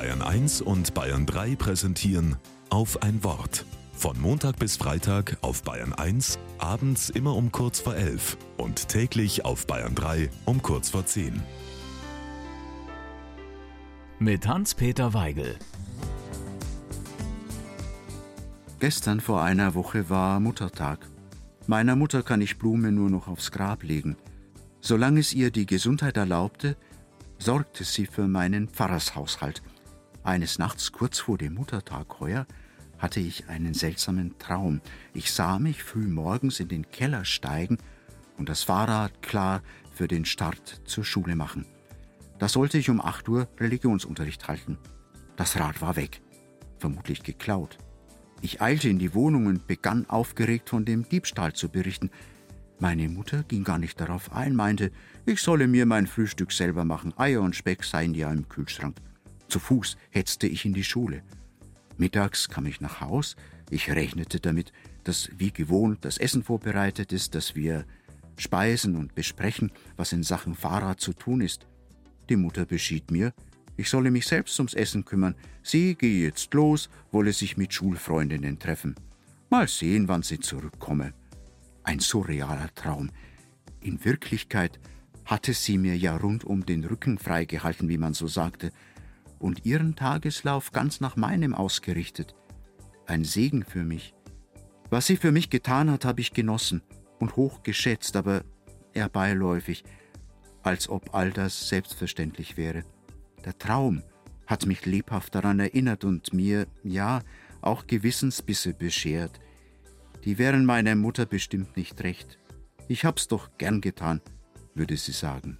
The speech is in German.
Bayern 1 und Bayern 3 präsentieren auf ein Wort. Von Montag bis Freitag auf Bayern 1, abends immer um kurz vor 11 und täglich auf Bayern 3 um kurz vor 10. Mit Hans-Peter Weigel. Gestern vor einer Woche war Muttertag. Meiner Mutter kann ich Blumen nur noch aufs Grab legen. Solange es ihr die Gesundheit erlaubte, sorgte sie für meinen Pfarrershaushalt. Eines Nachts kurz vor dem Muttertag heuer hatte ich einen seltsamen Traum. Ich sah mich früh morgens in den Keller steigen und das Fahrrad klar für den Start zur Schule machen. Da sollte ich um 8 Uhr Religionsunterricht halten. Das Rad war weg, vermutlich geklaut. Ich eilte in die Wohnung und begann aufgeregt von dem Diebstahl zu berichten. Meine Mutter ging gar nicht darauf ein, meinte, ich solle mir mein Frühstück selber machen, Eier und Speck seien ja im Kühlschrank. Zu Fuß hetzte ich in die Schule. Mittags kam ich nach Haus. Ich rechnete damit, dass wie gewohnt das Essen vorbereitet ist, dass wir speisen und besprechen, was in Sachen Fahrrad zu tun ist. Die Mutter beschied mir, ich solle mich selbst ums Essen kümmern. Sie gehe jetzt los, wolle sich mit Schulfreundinnen treffen. Mal sehen, wann sie zurückkomme. Ein surrealer Traum. In Wirklichkeit hatte sie mir ja rund um den Rücken freigehalten, wie man so sagte und ihren Tageslauf ganz nach meinem ausgerichtet. Ein Segen für mich. Was sie für mich getan hat, habe ich genossen und hoch geschätzt, aber eher beiläufig, als ob all das selbstverständlich wäre. Der Traum hat mich lebhaft daran erinnert und mir, ja, auch Gewissensbisse beschert. Die wären meiner Mutter bestimmt nicht recht. Ich hab's doch gern getan, würde sie sagen.